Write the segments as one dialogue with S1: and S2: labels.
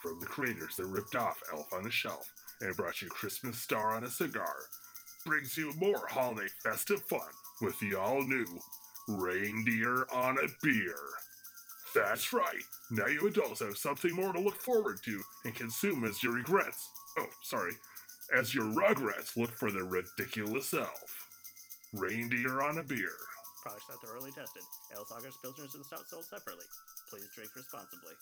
S1: from the creators that ripped off Elf on the Shelf and brought you Christmas Star on a Cigar, brings you more holiday festive fun with the all new Reindeer on a Beer. That's right, now you adults have something more to look forward to and consume as your regrets. Oh, sorry, as your rugrats look for their ridiculous elf. Reindeer on a Beer.
S2: Products not thoroughly tested. Ale pilsners, and stouts sold separately. Please drink responsibly.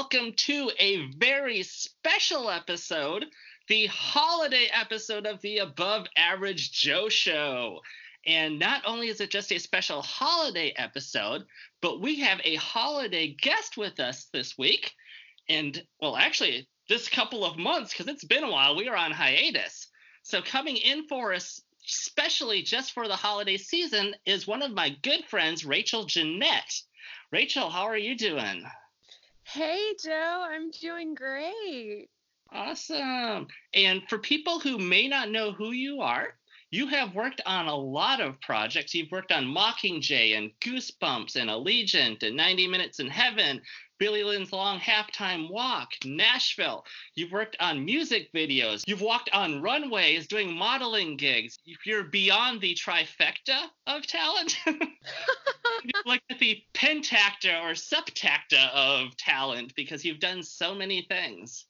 S3: Welcome to
S4: a very special episode, the holiday episode of the Above Average Joe Show. And not only is it just a special holiday episode, but we have a holiday guest with us this week. And, well, actually, this couple of months, because it's been a while, we are on hiatus. So, coming in for us, especially just for the holiday season, is one of my good friends, Rachel Jeanette. Rachel, how are you doing?
S5: Hey, Joe, I'm doing great.
S4: Awesome. And for people who may not know who you are, you have worked on a lot of projects. You've worked on Mockingjay and Goosebumps and Allegiant and 90 Minutes in Heaven, Billy Lynn's Long Halftime Walk, Nashville. You've worked on music videos. You've walked on runways doing modeling gigs. You're beyond the trifecta of talent. You're like the pentacta or septacta of talent because you've done so many things.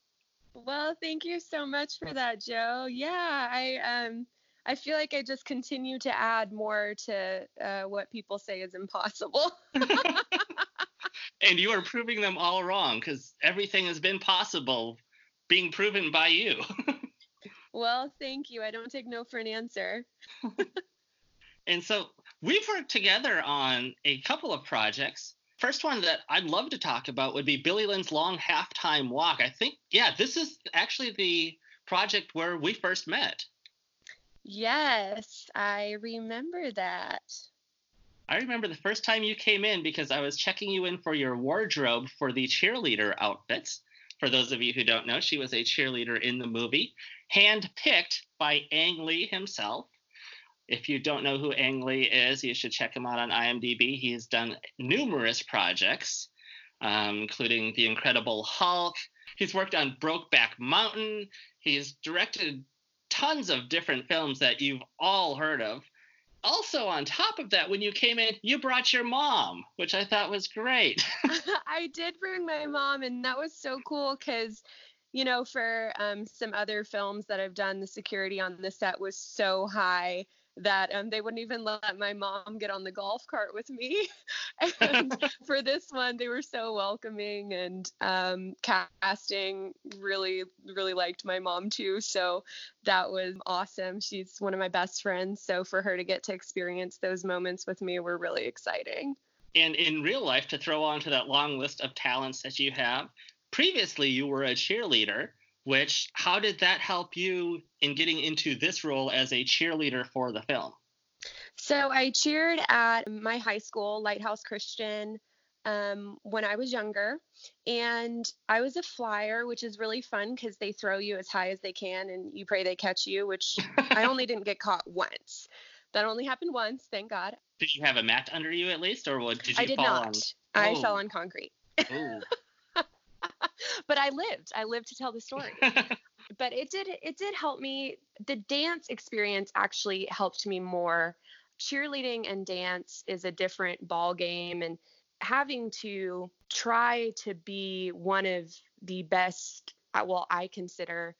S5: Well, thank you so much for that, Joe. Yeah, I um I feel like I just continue to add more to uh, what people say is impossible.
S4: and you are proving them all wrong because everything has been possible being proven by you.
S5: well, thank you. I don't take no for an answer.
S4: and so we've worked together on a couple of projects. First one that I'd love to talk about would be Billy Lynn's Long Halftime Walk. I think, yeah, this is actually the project where we first met.
S5: Yes, I remember that.
S4: I remember the first time you came in because I was checking you in for your wardrobe for the cheerleader outfits. For those of you who don't know, she was a cheerleader in the movie, handpicked by Ang Lee himself. If you don't know who Ang Lee is, you should check him out on IMDb. He's done numerous projects, um, including The Incredible Hulk. He's worked on Brokeback Mountain. He's directed tons of different films that you've all heard of. Also, on top of that, when you came in, you brought your mom, which I thought was great.
S5: I did bring my mom, and that was so cool because, you know, for um, some other films that I've done, the security on the set was so high that um, they wouldn't even let my mom get on the golf cart with me. and for this one, they were so welcoming and um, casting really, really liked my mom too. So that was awesome. She's one of my best friends. So for her to get to experience those moments with me were really exciting.
S4: And in real life, to throw onto that long list of talents that you have, previously you were a cheerleader which how did that help you in getting into this role as a cheerleader for the film?
S5: So i cheered at my high school lighthouse christian um, when i was younger. And i was a flyer which is really fun because they throw you as high as they can and you pray they catch you which i only didn't get caught once. That only happened once thank god.
S4: Did you have a mat under you at least or what did you
S5: i did
S4: fall
S5: not.
S4: on
S5: i
S4: Oh.
S5: fell on concrete but I lived. I lived to tell the story. but it did it did help me. The dance experience actually helped me more. Cheerleading and dance is a different ball game and having to try to be one of the best uh, well I consider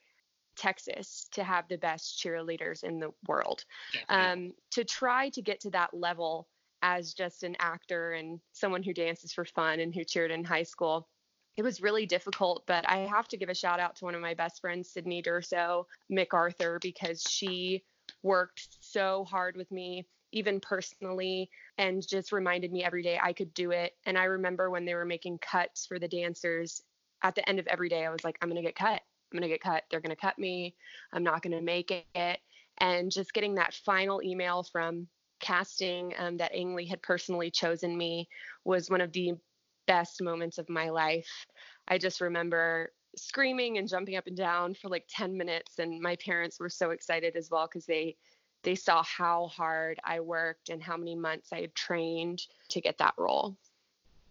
S5: Texas to have the best cheerleaders in the world. Um, to try to get to that level as just an actor and someone who dances for fun and who cheered in high school, it was really difficult. But I have to give a shout out to one of my best friends, Sydney Durso MacArthur, because she worked so hard with me, even personally, and just reminded me every day I could do it. And I remember when they were making cuts for the dancers, at the end of every day, I was like, I'm going to get cut. I'm going to get cut. They're going to cut me. I'm not going to make it. And just getting that final email from casting um, that Ang Lee had personally chosen me was one of the best moments of my life. I just remember screaming and jumping up and down for like 10 minutes and my parents were so excited as well because they they saw how hard I worked and how many months I had trained to get that role.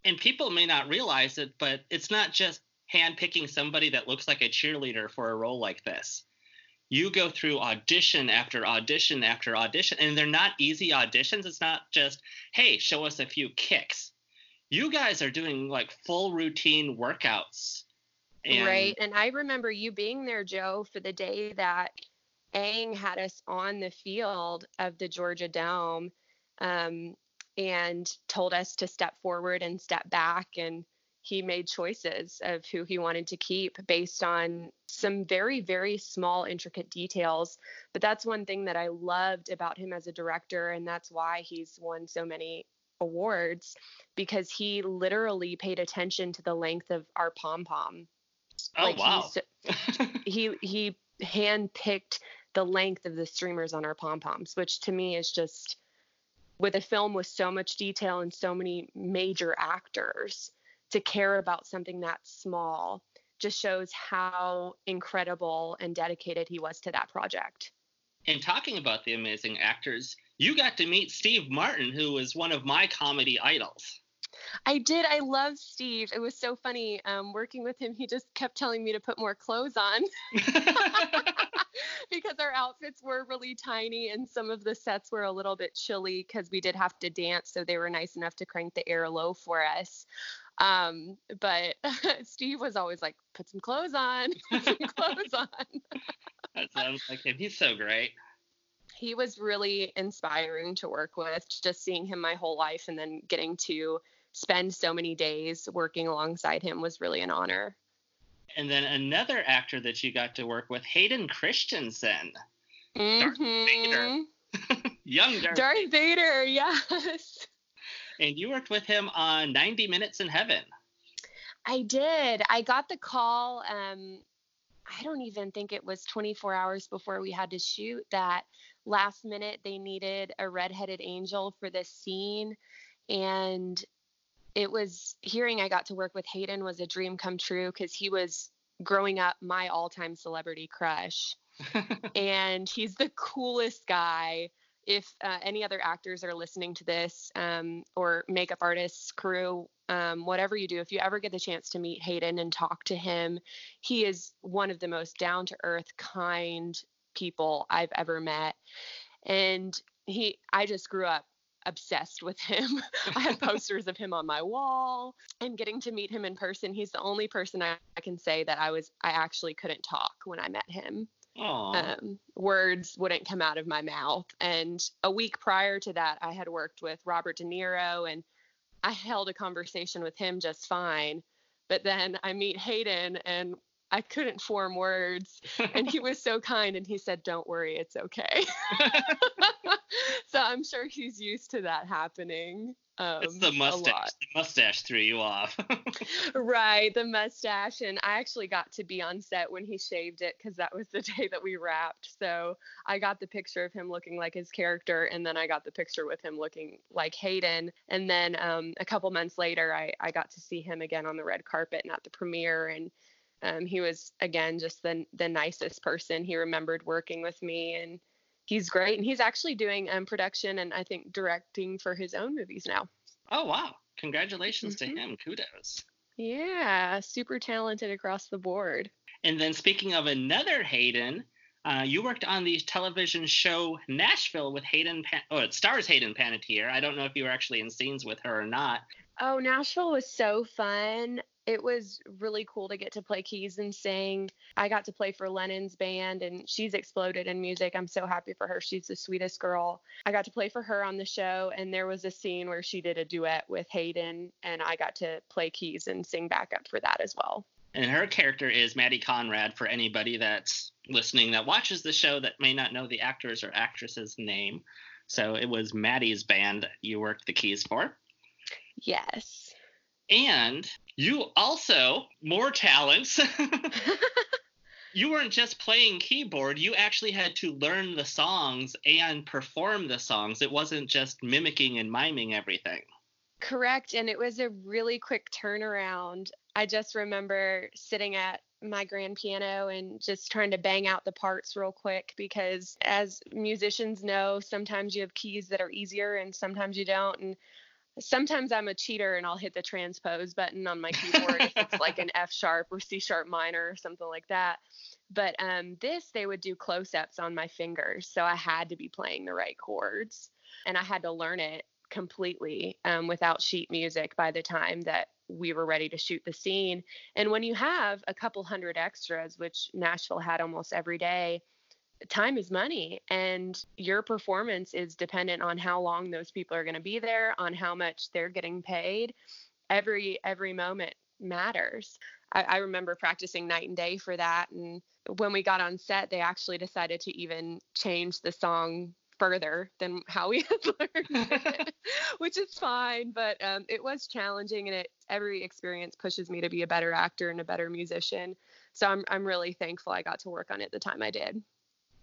S4: And people may not realize it, but it's not just handpicking somebody that looks like a cheerleader for a role like this. You go through audition after audition after audition, and they're not easy auditions. It's not just, hey, show us a few kicks. You guys are doing like full routine workouts. And
S5: Right. And I remember you being there, Joe, for the day that Ang had us on the field of the Georgia Dome um, and told us to step forward and step back. And he made choices of who he wanted to keep based on some very, very small, intricate details. But that's one thing that I loved about him as a director. And that's why he's won so many awards because he literally paid attention to the length of our pom pom
S4: Oh
S5: like
S4: wow.
S5: he he he handpicked the length of the streamers on our pom poms, which to me is just with a film with so much detail and so many major actors to care about something that small just shows how incredible and dedicated he was to that project.
S4: and talking about the amazing actors, you got to meet Steve Martin, who was one of my comedy idols.
S5: I did. I love Steve. It was so funny um, working with him. He just kept telling me to put more clothes on. because our outfits were really tiny and some of the sets were a little bit chilly because we did have to dance so they were nice enough to crank the air low for us um, but steve was always like put some clothes on put some clothes on
S4: that sounds like him. He's so great.
S5: He was really inspiring to work with just seeing him my whole life and then getting to spend so many days working alongside him was really an honor
S4: And then another actor that you got to work with, Hayden Christensen, Darth
S5: Mhm.
S4: young Darth,
S5: Darth Vader, yes.
S4: and you worked with him on 90 Minutes in Heaven.
S5: I did. I got the call. Um, I don't even think it was 24 hours before we had to shoot that. Last minute, they needed a redheaded angel for this scene, and it was hearing I got to work with Hayden was a dream come true because he was growing up my all-time celebrity crush, and he's the coolest guy. If uh, any other actors are listening to this, um, or makeup artists, crew, um, whatever you do, if you ever get the chance to meet Hayden and talk to him, he is one of the most down to earth, kind people I've ever met. And he, I just grew up obsessed with him. I had posters of him on my wall and getting to meet him in person. He's the only person I, I can say that I was, I actually couldn't talk when I met him. Um, words wouldn't come out of my mouth. And a week prior to that, I had worked with Robert De Niro and I held a conversation with him just fine. But then I meet Hayden and I couldn't form words. And he was so kind and he said, Don't worry, it's okay. so I'm sure he's used to that happening. Um,
S4: it's the mustache. The mustache threw you off.
S5: Right, the mustache. And I actually got to be on set when he shaved it because that was the day that we wrapped. So I got the picture of him looking like his character, and then I got the picture with him looking like Hayden. And then um, a couple months later, I, I got to see him again on the red carpet and at the premiere. And um, he was, again, just the, the nicest person. He remembered working with me, and he's great. And he's actually doing um, production and I think directing for his own movies now.
S4: oh wow! Congratulations
S5: Mhm.
S4: to him. Kudos.
S5: Yeah, super talented across the board.
S4: And then speaking of another Hayden, uh, you worked on the television show Nashville with Hayden. Pan- oh, it stars Hayden Panettiere. I don't know if you were actually in scenes with her or not.
S5: Oh, Nashville was so fun. It was really cool to get to play keys and sing. I got to play for Lennon's band, and she's exploded in music. I'm so happy for her. She's the sweetest girl. I got to play for her on the show, and there was a scene where she did a duet with Hayden, and I got to play keys and sing backup for that as well.
S4: And her character is Maddie Conrad for anybody that's listening that watches the show that may not know the actor's or actress's name. So it was Maddie's band that you worked the keys for.
S5: Yes.
S4: And you also, more talents, you weren't just playing keyboard, you actually had to learn the songs and perform the songs. It wasn't just mimicking and miming everything.
S5: Correct. And it was a really quick turnaround. I just remember sitting at my grand piano and just trying to bang out the parts real quick because as musicians know, sometimes you have keys that are easier and sometimes you don't. And sometimes I'm a cheater and I'll hit the transpose button on my keyboard if it's like an F sharp or C sharp minor or something like that. But um, this, they would do close ups on my fingers. So I had to be playing the right chords and I had to learn it completely um, without sheet music by the time that we were ready to shoot the scene. And when you have a couple hundred extras, which Nashville had almost every day, time is money and your performance is dependent on how long those people are going to be there on how much they're getting paid. Every every moment matters. I, I, remember practicing night and day for that and when we got on set they actually decided to even change the song further than how we had learned it, which is fine but um, it was challenging and it every experience pushes me to be a better actor and a better musician. So I'm, I'm really thankful i got to work on it the time i did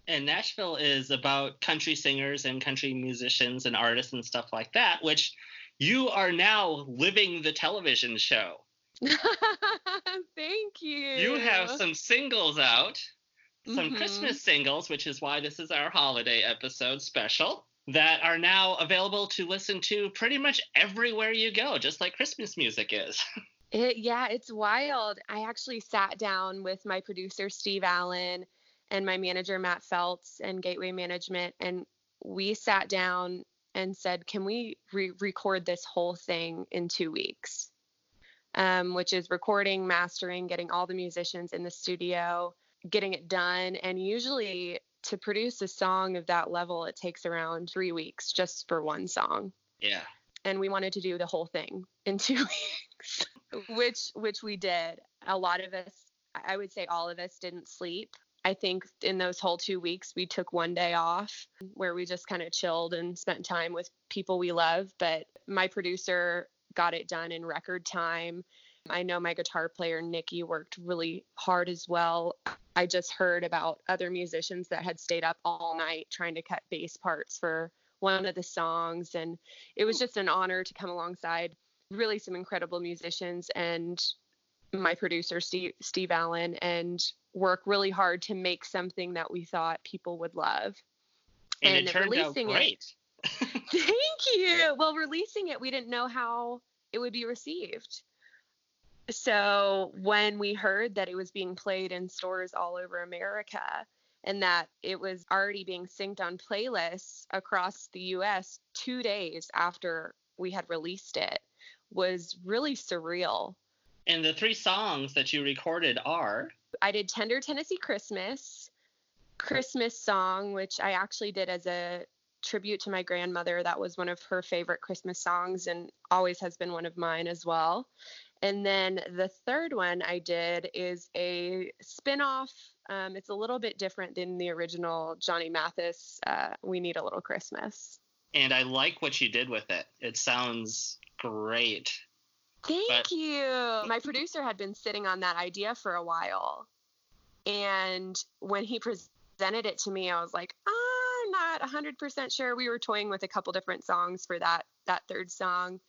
S4: and Nashville is about country singers and country musicians and artists and stuff like that, which you are now living the television show.
S5: Thank you.
S4: You have some singles out, some mm-hmm. Christmas singles, which is why this is our holiday episode special, that are now available to listen to pretty much everywhere you go, just like Christmas music is.
S5: It, yeah, it's wild. I actually sat down with my producer, Steve Allen and my manager Matt Feltz and Gateway Management, and we sat down and said, "Can we re- record this whole thing in two weeks?" Um, which is recording, mastering, getting all the musicians in the studio, getting it done, and usually to produce a song of that level, it takes around three weeks just for one song.
S4: Yeah.
S5: And we wanted to do the whole thing in two weeks, which which we did. A lot of us, I would say, all of us didn't sleep I think in those whole two weeks, we took one day off where we just kind of chilled and spent time with people we love. But my producer got it done in record time. I know my guitar player, Nikki, worked really hard as well. I just heard about other musicians that had stayed up all night trying to cut bass parts for one of the songs. And it was just an honor to come alongside really some incredible musicians and my producer, Steve, Steve Allen, and work really hard to make something that we thought people would love.
S4: And, and it turned releasing out great.
S5: It, thank you. Well, releasing it, we didn't know how it would be received. So when we heard that it was being played in stores all over America and that it was already being synced on playlists across the US 2 days after we had released it was really surreal.
S4: And the three songs that you recorded are
S5: I did Tender Tennessee Christmas, Christmas Song, which I actually did as a tribute to my grandmother. That was one of her favorite Christmas songs and always has been one of mine as well. And then the third one I did is a spin-off. Um, it's a little bit different than the original Johnny Mathis, uh, We Need a Little Christmas.
S4: And I like what you did with it. It sounds great.
S5: Thank but... you. My producer had been sitting on that idea for a while. And when he presented it to me, I was like, I'm not 100% sure. We were toying with a couple different songs for that that third song.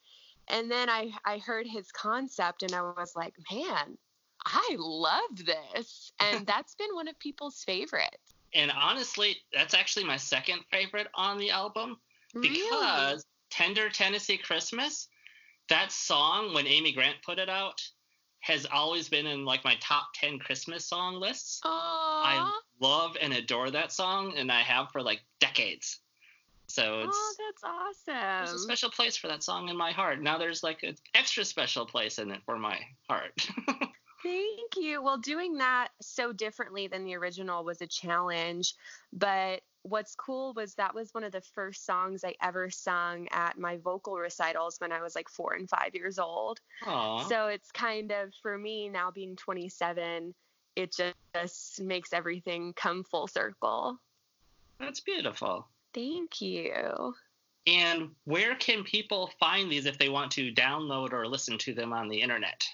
S5: And then I I heard his concept and I was like, man, I love this. And that's been one of people's favorites.
S4: And honestly, that's actually my second favorite on the album because
S5: really?
S4: Tender Tennessee Christmas that song when Amy Grant put it out has always been in like my top 10 Christmas song lists.
S5: Aww. I
S4: love and adore that song and I have for like decades. So it's
S5: Oh, that's awesome.
S4: There's a special place for that song in my heart. Now there's like an extra special place in it for my heart.
S5: Thank you. Well, doing that so differently than the original was a challenge, but what's cool was that was one of the first songs I ever sung at my vocal recitals when I was like four and five years old.
S4: Aww.
S5: So it's kind of for me now being 27, it just makes everything come full circle.
S4: That's beautiful.
S5: Thank you.
S4: And where can people find these if they want to download or listen to them on the internet?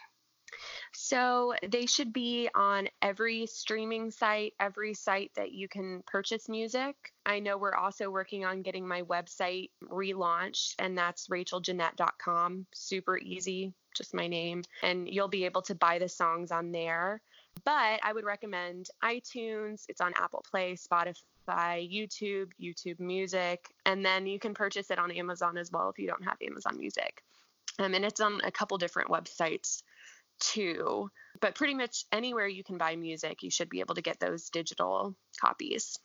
S5: So they should be on every streaming site, every site that you can purchase music. I know we're also working on getting my website relaunched, and that's racheljeanette.com. Super easy, just my name. And you'll be able to buy the songs on there. But I would recommend iTunes, it's on Apple Play, Spotify. YouTube, YouTube Music, and then you can purchase it on Amazon as well if you don't have Amazon Music. Um, and it's on a couple different websites too. But pretty much anywhere you can buy music, you should be able to get those digital copies.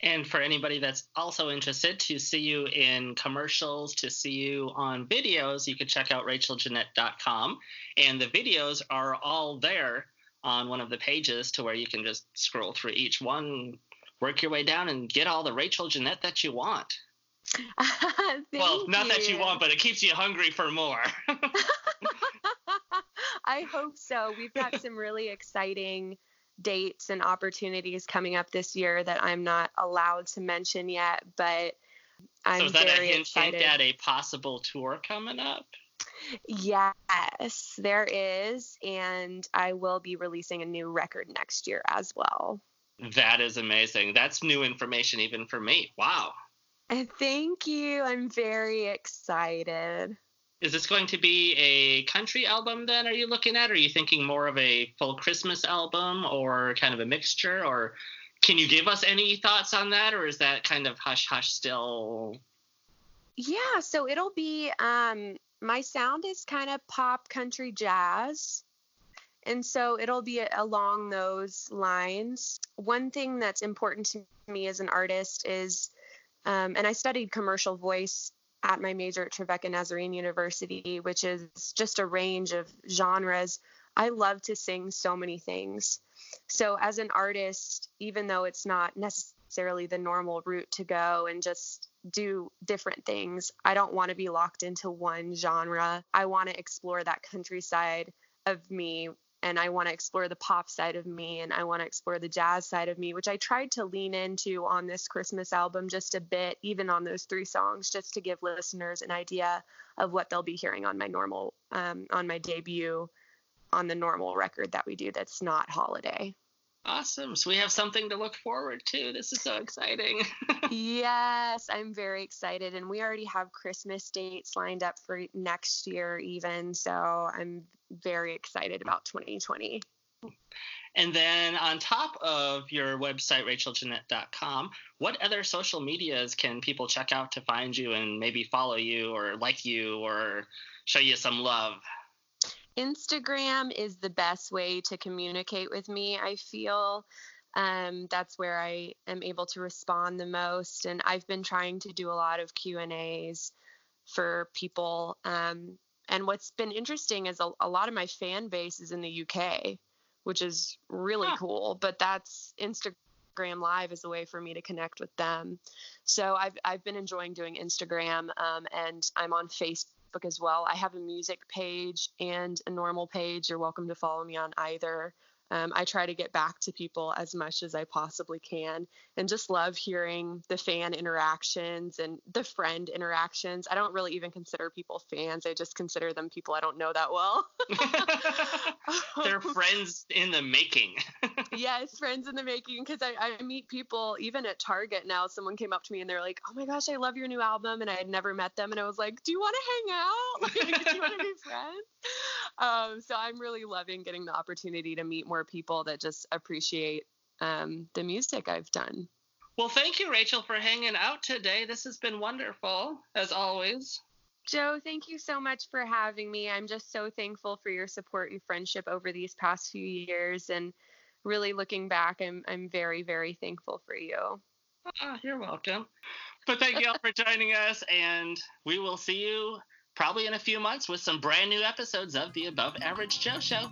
S4: And for anybody that's also interested to see you in commercials, to see you on videos, you can check out racheljeanette.com. And the videos are all there on one of the pages to where you can just scroll through each one, work your way down, and get all the Rachel Jeanette that you want. well, not
S5: you.
S4: that you want, but it keeps you hungry for more.
S5: I hope so. We've got some really exciting dates and opportunities coming up this year that I'm not allowed to mention yet, but I'm
S4: so is that
S5: very
S4: a hint,
S5: excited.
S4: hint at a possible tour coming up?
S5: Yes, there is, and I will be releasing a new record next year as well.
S4: That is amazing. That's new information even for me. Wow.
S5: And thank you. I'm very excited.
S4: Is this going to be a country album then? Are you looking at? Are you thinking more of a full Christmas album or kind of a mixture? Or can you give us any thoughts on that? Or is that kind of hush hush still?
S5: Yeah, so it'll be um my sound is kind of pop country jazz. And so it'll be along those lines. One thing that's important to me as an artist is, um, and I studied commercial voice at my major at Trevecca Nazarene University, which is just a range of genres. I love to sing so many things. So, as an artist, even though it's not necessarily the normal route to go and just do different things, I don't want to be locked into one genre. I want to explore that countryside of me and I want to explore the pop side of me and I want to explore the jazz side of me, which I tried to lean into on this Christmas album just a bit, even on those three songs, just to give listeners an idea of what they'll be hearing on my normal, um, on my debut, on the normal record that we do that's not holiday.
S4: Awesome. So we have something to look forward to. This is so exciting.
S5: yes, I'm very excited. And we already have Christmas dates lined up for next year, even. So I'm very excited about 2020.
S4: And then on top of your website, racheljeanette.com, what other social medias can people check out to find you and maybe follow you or like you or show you some love?
S5: Instagram is the best way to communicate with me. I feel um, that's where I am able to respond the most, and I've been trying to do a lot of Q and A's for people. Um, and what's been interesting is a, a, lot of my fan base is in the UK, which is really huh. cool. But that's Instagram Live is a way for me to connect with them. So I've I've been enjoying doing Instagram, um, and I'm on Facebook Facebook as well. I have a music page and a normal page. You're welcome to follow me on either. Um, I try to get back to people as much as I possibly can and just love hearing the fan interactions and the friend interactions. I don't really even consider people fans, I just consider them people I don't know that well.
S4: They're friends in the making.
S5: yes, friends in the making because I, I meet people even at Target now. Someone came up to me and they're like, oh my gosh, I love your new album. And I had never met them. And I was like, do you want to hang out? Like, do you want to be friends? Um, so I'm really loving getting the opportunity to meet more people that just appreciate um, the music I've done.
S4: Well, thank you, Rachel, for hanging out today. This has been wonderful, as always.
S5: Joe, thank you so much for having me. I'm just so thankful for your support and friendship over these past few years. And really looking back, I'm, I'm very, very thankful for you.
S4: Oh, you're welcome. But thank you all for joining us. And we will see you probably in a few months with some brand new episodes of the Above Average Joe Show.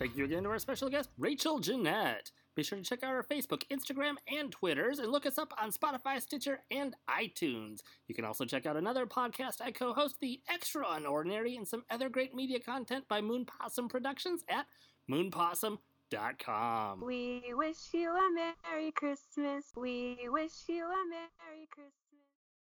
S6: Thank you again to our special guest, Rachel Jeanette. Be sure to check out our Facebook, Instagram, and Twitters, and look us up on Spotify, Stitcher, and iTunes. You can also check out another podcast I co host, The Extraordinary, and some other great media content by Moon Possum Productions at moonpossum.com.
S5: We wish you a Merry Christmas. We wish you a Merry Christmas.